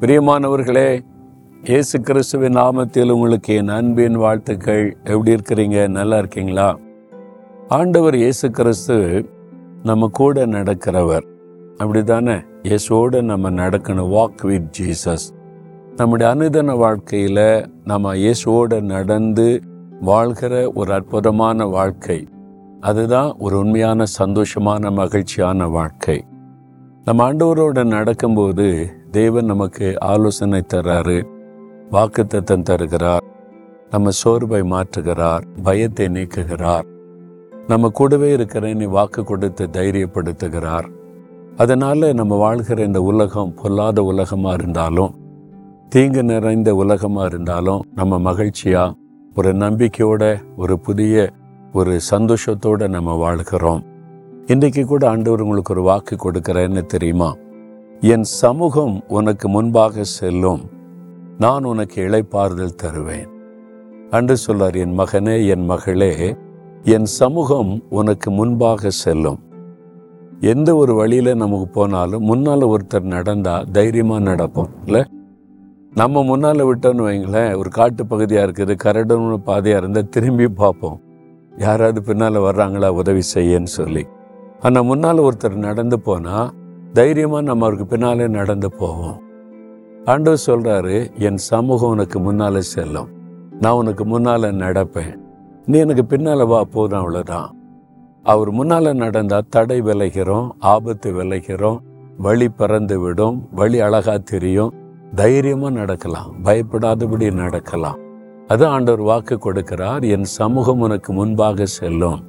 பிரியமானவர்களே இயேசு கிறிஸ்துவின் நாமத்தில் உங்களுக்கு என் அன்பின் வாழ்த்துக்கள். எப்படி இருக்கிறீங்க? நல்லா இருக்கீங்களா? ஆண்டவர் இயேசு கிறிஸ்து நம்ம கூட நடக்கிறவர். அப்படிதானே இயேசுவோடு நம்ம நடக்கணும். வாக் வித் ஜீசஸ் நம்முடைய அனுதன வாழ்க்கையில் நம்ம இயேசுவோடு நடந்து வாழ்கிற ஒரு அற்புதமான வாழ்க்கை. அதுதான் ஒரு உண்மையான சந்தோஷமான மகிழ்ச்சியான வாழ்க்கை. நம்ம ஆண்டவரோட நடக்கும்போது தேவன் நமக்கு ஆலோசனை தர்றாரு வாக்குத்தத்தம் தருகிறார் நம்ம சோர்வை மாற்றுகிறார் பயத்தை நீக்குகிறார். நம்ம கூடவே இருக்கிற நீ வாக்கு கொடுத்து தைரியப்படுத்துகிறார். அதனால நம்ம வாழ்கிற இந்த உலகம் பொல்லாத உலகமா இருந்தாலும் தீங்கு நிறைந்த உலகமா இருந்தாலும் நம்ம மகிழ்ச்சியா ஒரு நம்பிக்கையோட ஒரு புதிய ஒரு சந்தோஷத்தோட நம்ம வாழ்கிறோம். இன்றைக்கு கூட ஆண்டவர் உங்களுக்கு ஒரு வாக்கு கொடுக்குறேன்னு தெரியுமா? என் சமூகம் உனக்கு முன்பாக செல்லும். நான் உனக்கு இளைப்பாறுதல் தருவேன். அன்று சொல்லார் என் மகனே என் மகளே என் சமூகம் உனக்கு முன்பாக செல்லும். எந்த ஒரு வழியில் நமக்கு போனாலும் முன்னால் ஒருத்தர் நடந்தால் தைரியமாக நடப்போம் இல்லை? நம்ம முன்னால் விட்டோன்னு வைங்களேன் ஒரு காட்டு பகுதியாக இருக்குது கரடுன்னு பாதையாக இருந்தால் திரும்பி பார்ப்போம். யாராவது பின்னால் வர்றாங்களா உதவி செய்யன்னு சொல்லி. ஆனால் முன்னால் ஒருத்தர் நடந்து போனால் தைரியமாக நம்ம அவருக்கு பின்னாலே நடந்து போவோம். ஆண்டவர் சொல்கிறாரு என் சமூகம் உனக்கு முன்னால் செல்லும். நான் உனக்கு முன்னால் நடப்பேன். நீ எனக்கு பின்னால் வா போதும் அவ்வளோதான் அவர் முன்னால நடந்தால் தடை விளைகிறோம் ஆபத்து விளைகிறோம் வழி பறந்து விடும் வழி அழகாக தெரியும். தைரியமாக நடக்கலாம் பயப்படாதபடி நடக்கலாம். அது ஆண்டவர் வாக்கு கொடுக்கிறார் என் சமூகம் உனக்கு முன்பாக செல்லும்.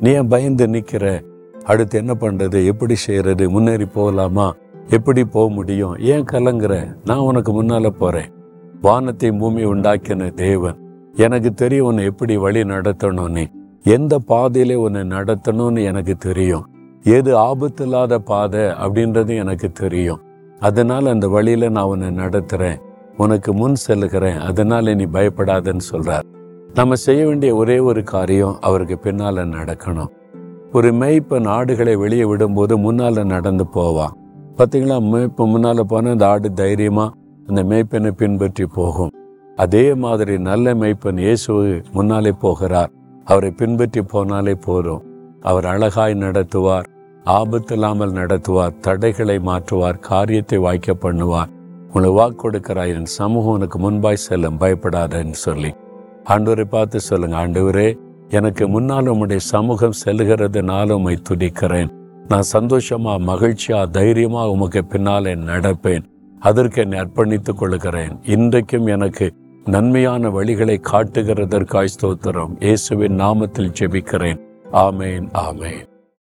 நீ ஏன் பயந்து நிற்கிற அடுத்து என்ன பண்றது? எப்படி செய்யறது? முன்னேறி போகலாமா? எப்படி போக முடியும்? ஏன் கலங்குற? நான் உனக்கு முன்னால போறேன். வானத்தை பூமி உண்டாக்கின தேவன். எனக்கு தெரியும் உன்னை எப்படி வழி நடத்தணும்னு எந்த பாதையில உன்னை நடத்தணும்னு எனக்கு தெரியும். எது ஆபத்தில்லாத பாதை அப்படின்றது எனக்கு தெரியும். அதனால் அந்த வழியில நான் உன்னை நடத்துகிறேன் உனக்கு முன் செல்லுகிறேன். அதனால் நீ பயப்படாதன்னு சொல்கிறார் நம்ம செய்ய வேண்டிய ஒரே ஒரு காரியம் அவருக்கு பின்னால் நடக்கணும். ஒரு மேய்ப்பன் ஆடுகளை வெளியே விடும்போது முன்னால நடந்து போவான். பார்த்தீங்களா மேய்ப்பு முன்னால போனால் அந்த ஆடு தைரியமா அந்த மேய்ப்பனை பின்பற்றி போகும். அதே மாதிரி நல்ல மேய்ப்பன் இயேசு முன்னாலே போகிறார். அவரை பின்பற்றி போனாலே போதும். அவர் அழகாய் நடத்துவார் ஆபத்தில்லாமல் நடத்துவார் தடைகளை மாற்றுவார் காரியத்தை வாய்க்க பண்ணுவார். உங்களை வாக்கு கொடுக்கிறாய் என் சமூகம் உனக்கு முன்பாய் செல்லும். பயப்படாதன்னு சொல்லி. ஆண்டவரை பார்த்து சொல்லுங்க. ஆண்டவரே எனக்கு முன்னால் உம்முடைய சமூகம் செல்கிறதுனால உம்மை துடிக்கிறேன் நான் சந்தோஷமா மகிழ்ச்சியா தைரியமா உமக்கு பின்னாலே நடப்பேன். அதற்கு என்னை அர்ப்பணித்துக் கொள்கிறேன் இன்றைக்கும் எனக்கு நன்மையான வழிகளை காட்டுகிறதற்காய் ஸ்தோத்திரம். இயேசுவின் நாமத்தில் ஜெபிக்கிறேன். ஆமேன் ஆமேன்.